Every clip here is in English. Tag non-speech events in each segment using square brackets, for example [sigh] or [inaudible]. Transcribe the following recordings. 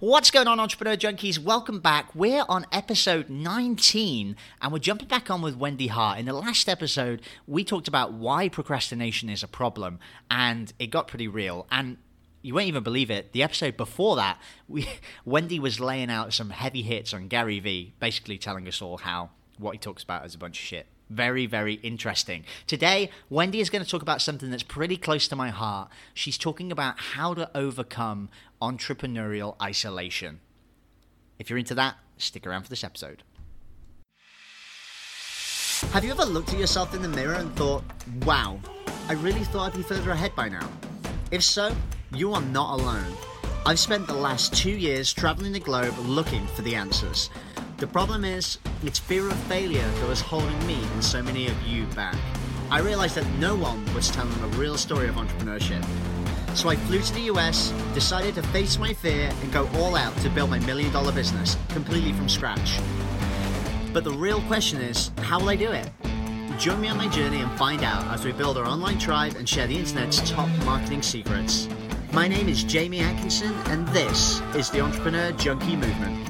What's going on, Entrepreneur Junkies? Welcome back. We're on episode 19 and we're jumping back on with Wendy Hart. In the last episode, we talked about why procrastination is a problem and it got pretty real. And you won't even believe it. The episode before that, we, [laughs] Wendy was laying out some heavy hits on Gary Vee, basically telling us all how what he talks about is a bunch of shit. Very, very interesting. Today, Wendy is going to talk about something that's pretty close to my heart. She's talking about how to overcome entrepreneurial isolation. If you're into that, stick around for this episode. Have you ever looked at yourself in the mirror and thought, wow, I really thought I'd be further ahead by now? If so, you are not alone. I've spent the last two years traveling the globe looking for the answers. The problem is, it's fear of failure that was holding me and so many of you back. I realized that no one was telling a real story of entrepreneurship. So I flew to the US, decided to face my fear and go all out to build my million dollar business, completely from scratch. But the real question is, how will I do it? Join me on my journey and find out as we build our online tribe and share the internet's top marketing secrets. My name is Jamie Atkinson, and this is the Entrepreneur Junkie Movement.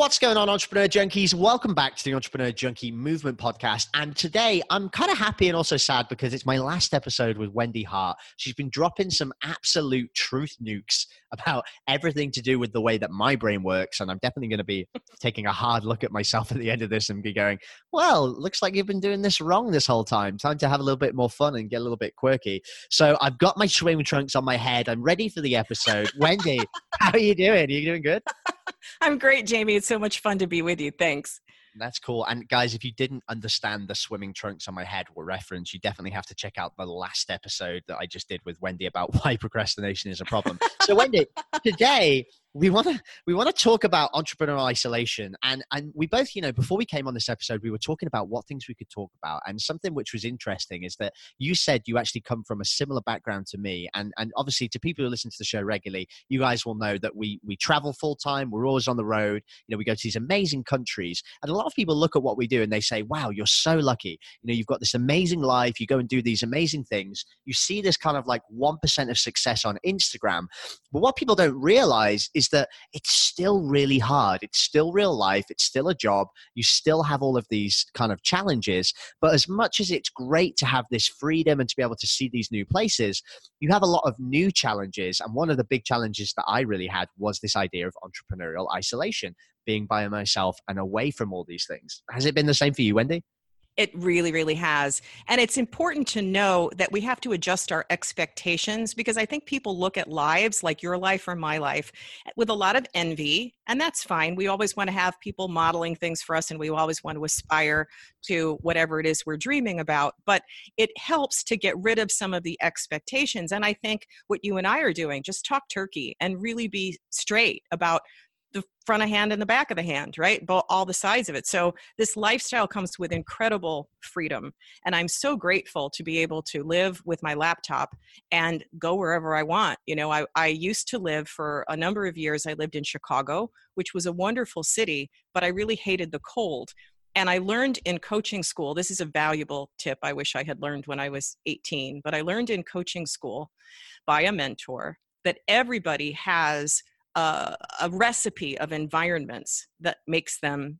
What's going on, Entrepreneur Junkies? Welcome back to the Entrepreneur Junkie Movement Podcast. And today I'm kind of happy and also sad because it's my last episode with Wendy Hart. She's been dropping some absolute truth nukes about everything to do with the way that my brain works. And I'm definitely going to be taking a hard look at myself at the end of this and be going, well, looks like you've been doing this wrong this whole time. Time to have a little bit more fun and get a little bit quirky. So I've got my swim trunks on my head. I'm ready for the episode. Wendy, [laughs] how are you doing? Are you doing good? [laughs] I'm great, Jamie. It's so much fun to be with you. Thanks. That's cool. And guys, if you didn't understand the swimming trunks on my head were reference, you definitely have to check out the last episode that I just did with Wendy about [laughs] why procrastination is a problem. so, Wendy, [laughs] today we want to we want to talk about entrepreneurial isolation. And and we both you know before we came on this episode we were talking about what things we could talk about. And something which was interesting is that you said you actually come from a similar background to me. And and obviously to people who listen to the show regularly you guys will know that we we travel full time. We're always on the road. You know we go to these amazing countries. And a lot of people look at what we do and they say wow you're so lucky. You know you've got this amazing life. You go and do these amazing things. You see this kind of like 1% of success on Instagram. But what people don't realize is that it's still really hard. It's still real life. It's still a job. You still have all of these kind of challenges. But as much as it's great to have this freedom and to be able to see these new places, you have a lot of new challenges. And one of the big challenges that I really had was this idea of entrepreneurial isolation, being by myself and away from all these things. Has it been the same for you, Wendy? It really, really has. And it's important to know that we have to adjust our expectations because I think people look at lives like your life or my life with a lot of envy. And that's fine. We always want to have people modeling things for us and we always want to aspire to whatever it is we're dreaming about. But it helps to get rid of some of the expectations. And I think what you and I are doing, just talk turkey and really be straight about the front of hand and the back of the hand, right? But all the sides of it. So this lifestyle comes with incredible freedom. And I'm so grateful to be able to live with my laptop and go wherever I want. You know, I, I used to live for a number of years, I lived in Chicago, which was a wonderful city, but I really hated the cold. And I learned in coaching school, this is a valuable tip I wish I had learned when I was 18, but I learned in coaching school by a mentor that everybody has a, a recipe of environments that makes them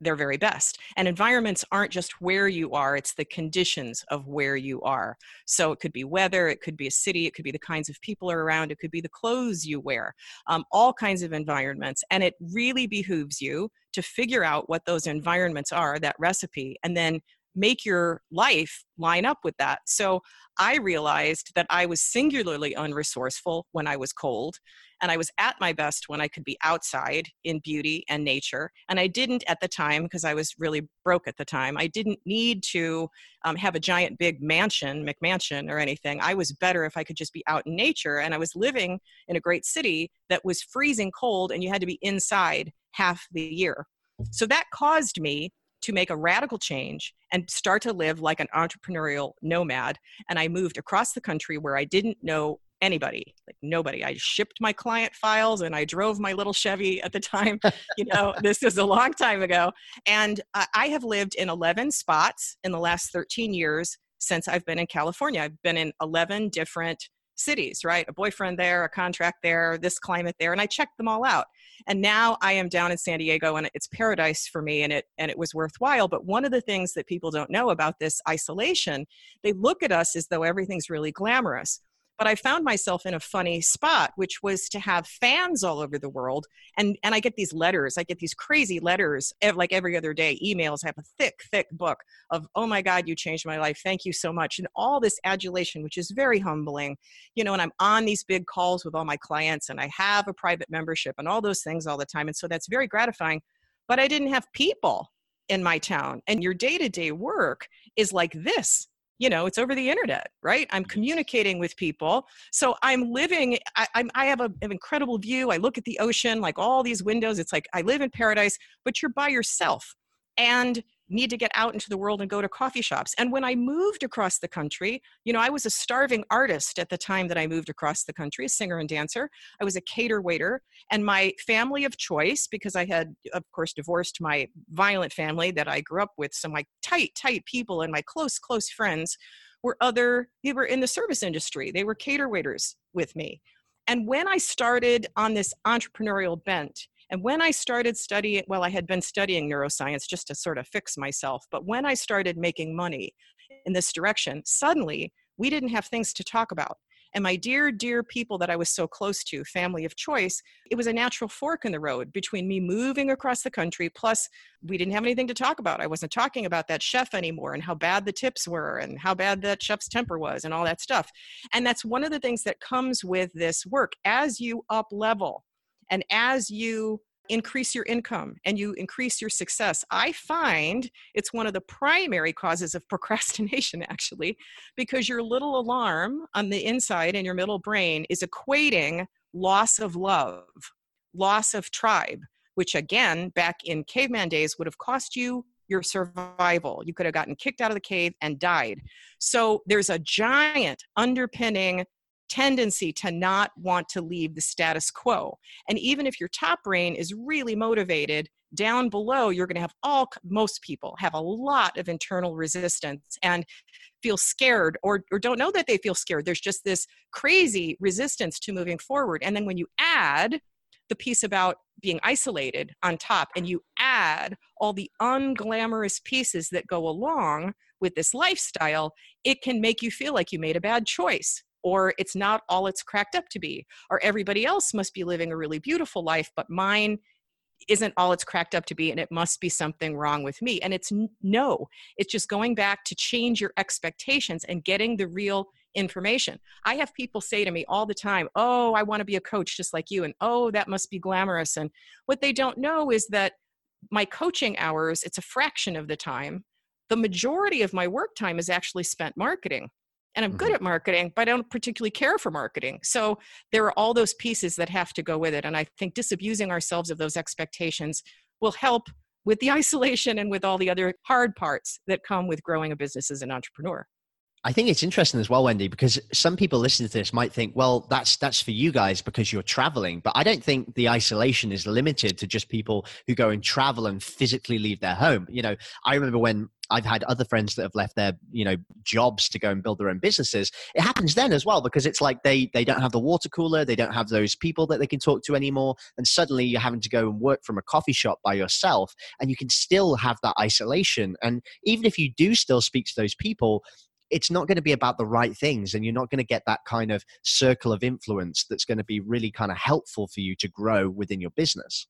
their very best. And environments aren't just where you are, it's the conditions of where you are. So it could be weather, it could be a city, it could be the kinds of people are around, it could be the clothes you wear, um, all kinds of environments. And it really behooves you to figure out what those environments are, that recipe, and then make your life line up with that. So I realized that I was singularly unresourceful when I was cold, and I was at my best when I could be outside in beauty and nature. And I didn't at the time, because I was really broke at the time, I didn't need to um, have a giant big mansion, McMansion, or anything. I was better if I could just be out in nature. And I was living in a great city that was freezing cold, and you had to be inside half the year. So that caused me to make a radical change and start to live like an entrepreneurial nomad. And I moved across the country where I didn't know anybody, like nobody. I shipped my client files and I drove my little Chevy at the time. [laughs] you know, this is a long time ago. And I have lived in 11 spots in the last 13 years since I've been in California. I've been in 11 different cities, right? A boyfriend there, a contract there, this climate there, and I checked them all out. And now I am down in San Diego and it's paradise for me and it and it was worthwhile. But one of the things that people don't know about this isolation, they look at us as though everything's really glamorous but I found myself in a funny spot, which was to have fans all over the world. And, and I get these letters, I get these crazy letters like every other day, emails. I have a thick, thick book of, oh my God, you changed my life. Thank you so much. And all this adulation, which is very humbling, you know, and I'm on these big calls with all my clients and I have a private membership and all those things all the time. And so that's very gratifying. But I didn't have people in my town. And your day to day work is like this you know it's over the internet right? I'm communicating with people. So i'm living i, I'm, I have a, an incredible view. I look at the ocean like all these windows. It's like i live in paradise but you're by yourself. And need to get out into the world and go to coffee shops. And when I moved across the country, you know, I was a starving artist at the time that I moved across the country, a singer and dancer. I was a cater waiter, and my family of choice, because I had, of course, divorced my violent family that I grew up with, so my tight, tight people and my close, close friends were other, they were in the service industry. They were cater waiters with me. And when I started on this entrepreneurial bent, and when I started studying, well, I had been studying neuroscience just to sort of fix myself, but when I started making money in this direction, suddenly we didn't have things to talk about. And my dear, dear people that I was so close to, family of choice, it was a natural fork in the road between me moving across the country, plus we didn't have anything to talk about. I wasn't talking about that chef anymore and how bad the tips were and how bad that chef's temper was and all that stuff. And that's one of the things that comes with this work. As you up level, and as you increase your income and you increase your success, I find it's one of the primary causes of [laughs] procrastination, actually, because your little alarm on the inside in your middle brain is equating loss of love, loss of tribe, which again, back in caveman days, would have cost you your survival. You could have gotten kicked out of the cave and died. So there's a giant underpinning tendency to not want to leave the status quo. And even if your top brain is really motivated, down below you're going to have all most people have a lot of internal resistance and feel scared or, or don't know that they feel scared. There's just this crazy resistance to moving forward. And then when you add the piece about being isolated on top and you add all the unglamorous pieces that go along with this lifestyle it can make you feel like you made a bad choice or it's not all it's cracked up to be, or everybody else must be living a really beautiful life, but mine isn't all it's cracked up to be, and it must be something wrong with me. And it's no, it's just going back to change your expectations and getting the real information. I have people say to me all the time, Oh, I want to be a coach just like you, and oh, that must be glamorous. And what they don't know is that my coaching hours, it's a fraction of the time. The majority of my work time is actually spent marketing and I'm good mm-hmm. at marketing, but I don't particularly care for marketing. So there are all those pieces that have to go with it. And I think disabusing ourselves of those expectations will help with the [laughs] isolation and with all the other hard parts that come with growing a business as an entrepreneur. I think it's interesting as well, Wendy, because some people listening to this might think, well, that's that's for you guys because you're traveling. But I don't think the isolation is limited to just people who go and travel and physically leave their home. You know, I remember when I've had other friends that have left their, you know, jobs to go and build their own businesses. It happens then as well because it's like they they don't have the water cooler, they don't have those people that they can talk to anymore, and suddenly you're having to go and work from a coffee shop by yourself, and you can still have that isolation. And even if you do still speak to those people, it's not going to be about the right things and you're not going to get that kind of circle of influence that's going to be really kind of helpful for you to grow within your business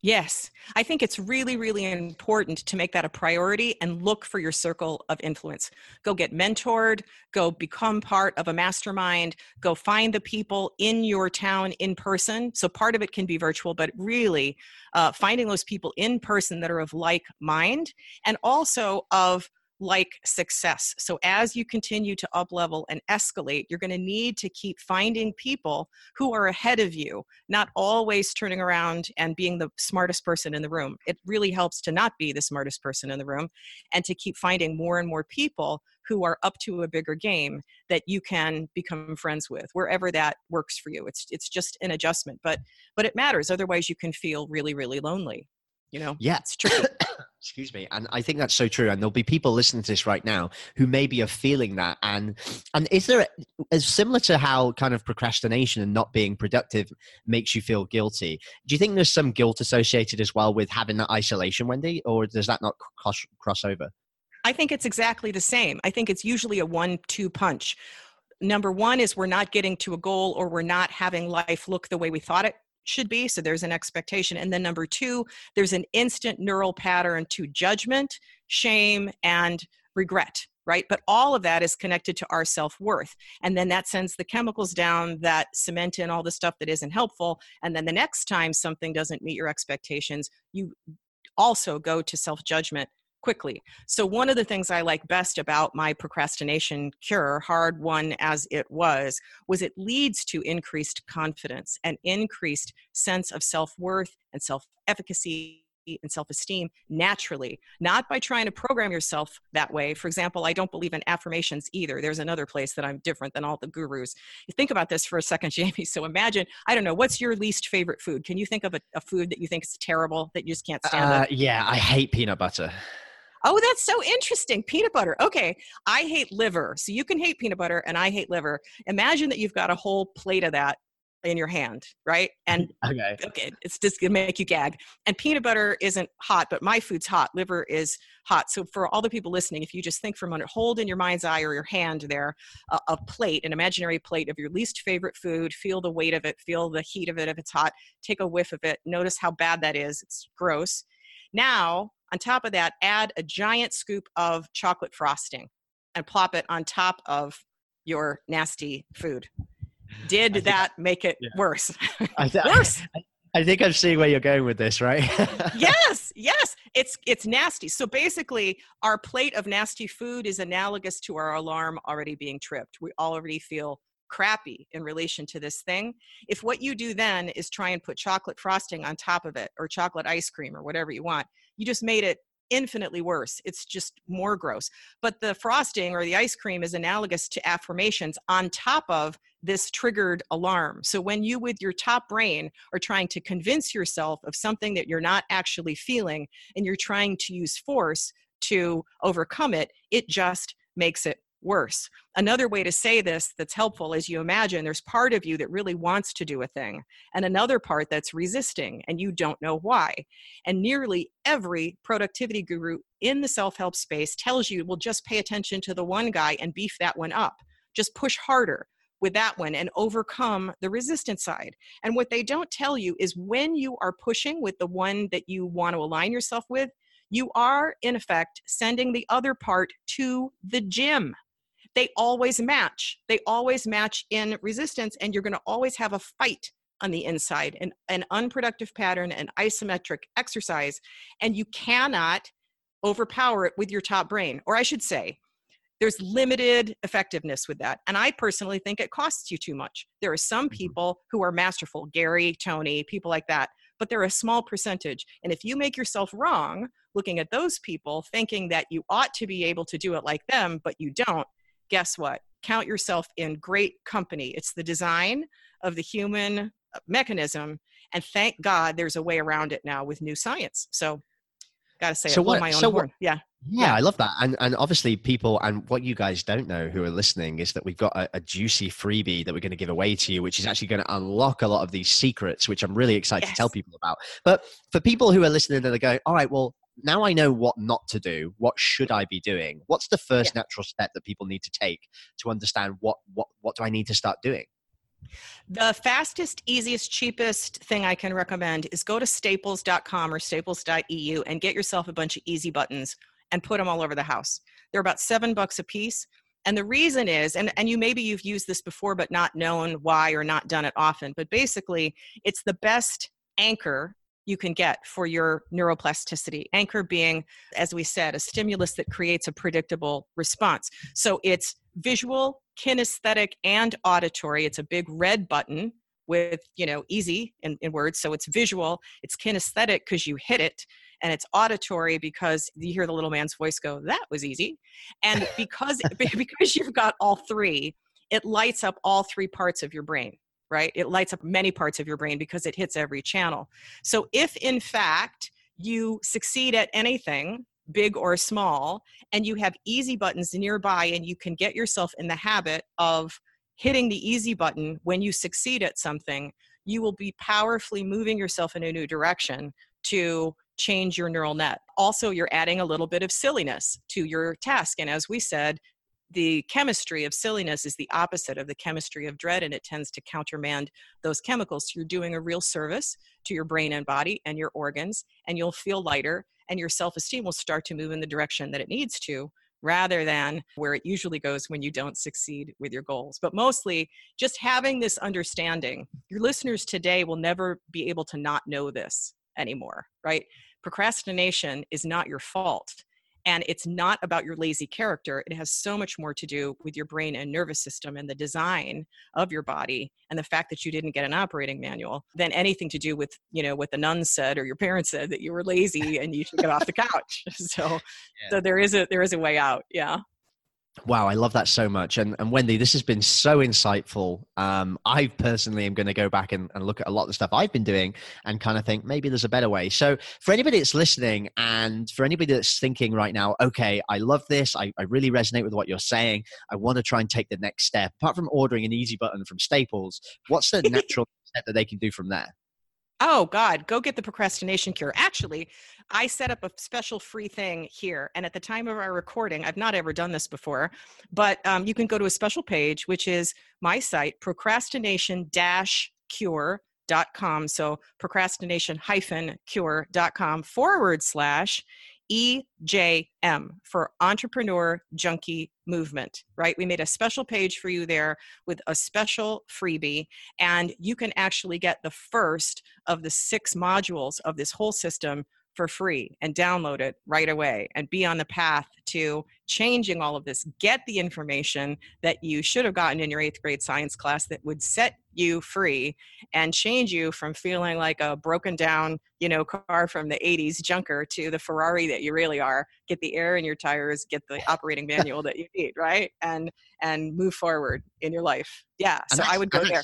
Yes, I think it's really, really important to make that a priority and look for your circle of influence. Go get mentored, go become part of a mastermind, go find the people in your town in person. So part of it can be virtual, but really uh, finding those people in person that are of like mind and also of like success. So as you continue to up level and escalate, you're going to need to keep finding people who are ahead of you, not always turning around and being the smartest person in the room. It really helps to not be the smartest person in the room and to keep finding more and more people who are up to a bigger game that you can become friends with wherever that works for you. It's it's just an adjustment, but but it matters otherwise you can feel really really lonely. You know. Yeah. It's tricky. [coughs] excuse me and i think that's so true and there'll be people listening to this right now who maybe are feeling that and and is there as similar to how kind of procrastination and not being productive makes you feel guilty do you think there's some guilt associated as well with having that isolation wendy or does that not cross, cross over? I think it's exactly the same i think it's usually a one two punch. Number one is we're not getting to a goal or we're not having life look the way we thought it should be. So there's an expectation. And then number two, there's an instant neural pattern to judgment, shame, and regret right? But all of that is connected to our self worth. And then that sends the chemicals down that cement in all the stuff that isn't helpful. And then the next time something doesn't meet your expectations, you also go to self judgment quickly. So, one of the things I like best about my procrastination cure, hard one as it was, was it leads to increased confidence and increased sense of self worth and self efficacy and self esteem naturally, not by trying to program yourself that way. For example, I don't believe in affirmations either. There's another place that I'm different than all the gurus. You think about this for a second, [laughs] Jamie. So imagine, I don't know, what's your least favorite food? Can you think of a, a food that you think is terrible that you just can't stand? Uh, yeah, I hate peanut butter. Oh, that's so interesting. Peanut butter. Okay. I hate liver. So you can hate peanut butter and I hate liver. Imagine that you've got a whole plate of that in your hand, right? And [laughs] okay. okay, it's just gonna make you gag. And peanut butter isn't hot, but my food's hot. Liver is hot. So for all the people listening, if you just think for a moment, hold in your mind's eye or your hand there a, a plate, an imaginary plate of your least favorite food. Feel the weight of it. Feel the heat of it if it's hot. Take a whiff of it. Notice how bad that is. It's gross. Now on top of that, add a giant scoop of chocolate frosting and plop it on top of your nasty food. Did that I, make it yeah. worse? I [laughs] th- worse. I, I think I'm seeing where you're going with this, right? [laughs] yes, yes. It's it's nasty. So basically, our plate of nasty food is analogous to our alarm already being tripped. We already feel crappy in relation to this thing. If what you do then is try and put chocolate frosting on top of it or chocolate ice cream or whatever you want, you just made it infinitely worse. It's just more gross. But the frosting or the ice cream is analogous to affirmations on top of this triggered alarm. So when you, with your top brain, are trying to convince yourself of something that you're not actually feeling and you're trying to use force to overcome it, it just makes it worse. Another way to say this that's helpful is you imagine there's part of you that really wants to do a thing, and another part that's resisting, and you don't know why. And nearly every productivity guru in the self help space tells you, well, just pay attention to the one guy and beef that one up. Just push harder with that one and overcome the resistance side. And what they don't tell you is when you are pushing with the one that you want to align yourself with, you are in effect sending the other part to the gym they always match. They always match in resistance, and you're going to always have a fight on the inside, an, an unproductive pattern, an isometric exercise, and you cannot overpower it with your top brain. Or I should say, there's limited effectiveness with that. And I personally think it costs you too much. There are some mm-hmm. people who are masterful, Gary, Tony, people like that, but they're a small percentage. And if you make yourself wrong looking at those people, thinking that you ought to be able to do it like them, but you don't, guess what? Count yourself in great company. It's the design of the human uh, mechanism. And thank God there's a way around it now with new science. So, got to say, so it, what, my own so horn. What, yeah. Yeah, I love that. And and obviously people and what you guys don't know who are listening is that we've got a, a, juicy freebie that we're going to give away to you, which is actually going to unlock a lot of these secrets, which I'm really excited yes. to tell people about. But for people who are listening and are going, all right, well, now I know what not to do. What should I be doing? What's the first yeah. natural step that people need to take to understand what what what do I need to start doing? The fastest, easiest, cheapest thing I can recommend is go to staples.com or staples.eu and get yourself a bunch of easy buttons and put them all over the house. They're about seven bucks a piece. And the reason is, and, and you maybe you've used this before but not known why or not done it often, but basically it's the best anchor you can get for your neuroplasticity. Anchor being, as we said, a stimulus that creates a predictable response. So it's visual, kinesthetic, and auditory. It's a big red button with, you know, easy in, in words. So it's visual, it's kinesthetic because you hit it, and it's auditory because you hear the little man's voice go, that was easy. And because [laughs] because you've got all three, it lights up all three parts of your brain right? It lights up many parts of your brain because it hits every channel. So if in fact you succeed at anything, big or small, and you have easy buttons nearby and you can get yourself in the habit of hitting the easy button when you succeed at something, you will be powerfully moving yourself in a new direction to change your neural net. Also, you're adding a little bit of silliness to your task. And as we said, the chemistry of silliness is the opposite of the chemistry of dread and it tends to countermand those chemicals. So you're doing a real service to your brain and body and your organs and you'll feel lighter and your self-esteem will start to move in the direction that it needs to rather than where it usually goes when you don't succeed with your goals. But mostly just having this understanding your listeners today will never be able to not know this anymore right? Procrastination is not your fault and it's not about your lazy character. It has so much more to do with your brain and nervous system and the design of your body and the fact that you didn't get an operating manual than anything to do with, you know, what the nuns said or your parents said that you were lazy and you should get off the couch. [laughs] So, [laughs] yeah. so there is a there is a way out. Yeah. Wow, I love that so much. And, and Wendy, this has been so insightful. Um, I personally am going to go back and, and look at a lot of the stuff I've been doing and kind of think maybe there's a better way. So, for anybody that's listening and for anybody that's thinking right now, okay, I love this. I, I really resonate with what you're saying. I want to try and take the next step. Apart from ordering an easy button from Staples, what's the [laughs] natural step that they can do from there? Oh God, go get the procrastination cure. Actually, I set up a special free thing here. And at the time of our recording, I've not ever done this before, but um, you can go to a special page, which is my site, procrastination dash cure dot com So procrastination hyphen cure dot com forward slash EJM for Entrepreneur Junkie Movement, right? We made a special page for you there with a special freebie, and you can actually get the first of the six modules of this whole system for free and download it right away and be on the path to changing all of this. Get the information that you should have gotten in your eighth grade science class that would set you free and change you from feeling like a broken down, you know, car from the 80s junker to the Ferrari that you really are. Get the air in your tires, get the operating [laughs] manual that you need, right? And and move forward in your life. Yeah. So I would go there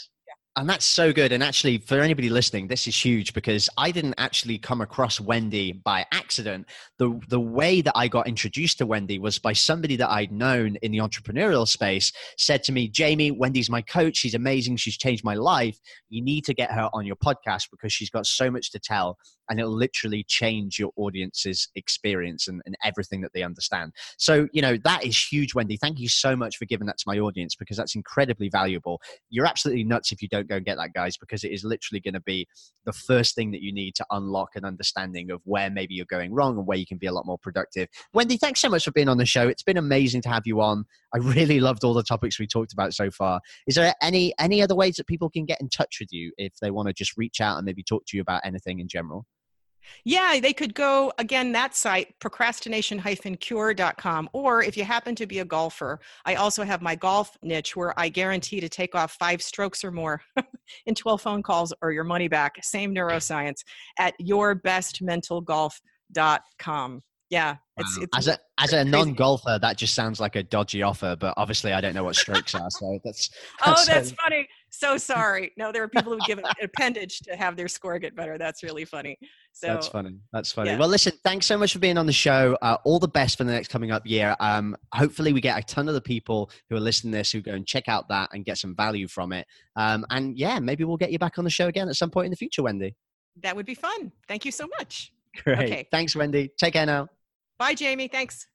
and that's so good. And actually, for anybody listening, this is huge because I didn't actually come across Wendy by accident. The the way that I got introduced to Wendy was by somebody that I'd known in the entrepreneurial space said to me, Jamie, Wendy's my coach. She's amazing. She's changed my life. You need to get her on your podcast because she's got so much to tell and it'll literally change your audience's experience and, and everything that they understand. So, you know, that is huge, Wendy. Thank you so much for giving that to my audience because that's incredibly valuable. You're absolutely nuts if you don't go and get that, guys, because it is literally going to be the first thing that you need to unlock an understanding of where maybe you're going wrong and where you can be a lot more productive. Wendy, thanks so much for being on the show. It's been amazing to have you on. I really loved all the topics we talked about so far. Is there any any other ways that people can get in touch with you if they want to just reach out and maybe talk to you about anything in general? Yeah, they could go again that site procrastination-cure.com or if you happen to be a golfer, I also have my golf niche where I guarantee to take off 5 strokes or more [laughs] in 12 phone calls or your money back. Same neuroscience at yourbestmentalgolf.com. Yeah, it's, it's as a as a non golfer, that just sounds like a dodgy offer. But obviously, I don't know what strokes are, so that's. that's [laughs] oh, that's funny. So [laughs] sorry. No, there are people who give an appendage to have their score get better. That's really funny. So that's funny. That's funny. Yeah. Well, listen, thanks so much for being on the show. Uh, all the best for the next coming up year. Um, hopefully, we get a ton of the people who are listening to this who go and check out that and get some value from it. Um, and yeah, maybe we'll get you back on the show again at some point in the future, Wendy. That would be fun. Thank you so much. Great. Okay. Thanks, Wendy. Take care now. Bye, Jamie. Thanks.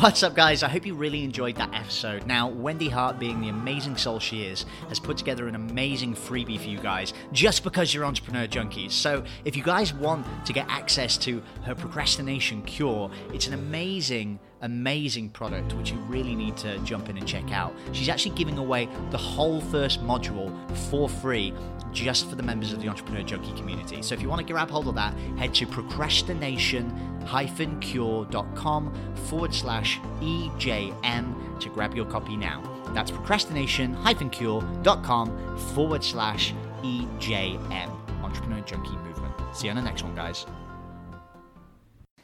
What's up, guys? I hope you really enjoyed that episode. Now, Wendy Hart, being the amazing soul she is, has put together an amazing freebie for you guys just because you're entrepreneur junkies. So, if you guys want to get access to her procrastination cure, it's an amazing amazing product which you really need to jump in and check out. She's actually giving away the whole first module for free just for the members of the Entrepreneur Junkie community. So if you want to grab hold of that, head to procrastination-cure.com forward slash EJM to grab your copy now. That's procrastination-cure.com forward slash EJM. Entrepreneur Junkie Movement. See you on the next one, guys.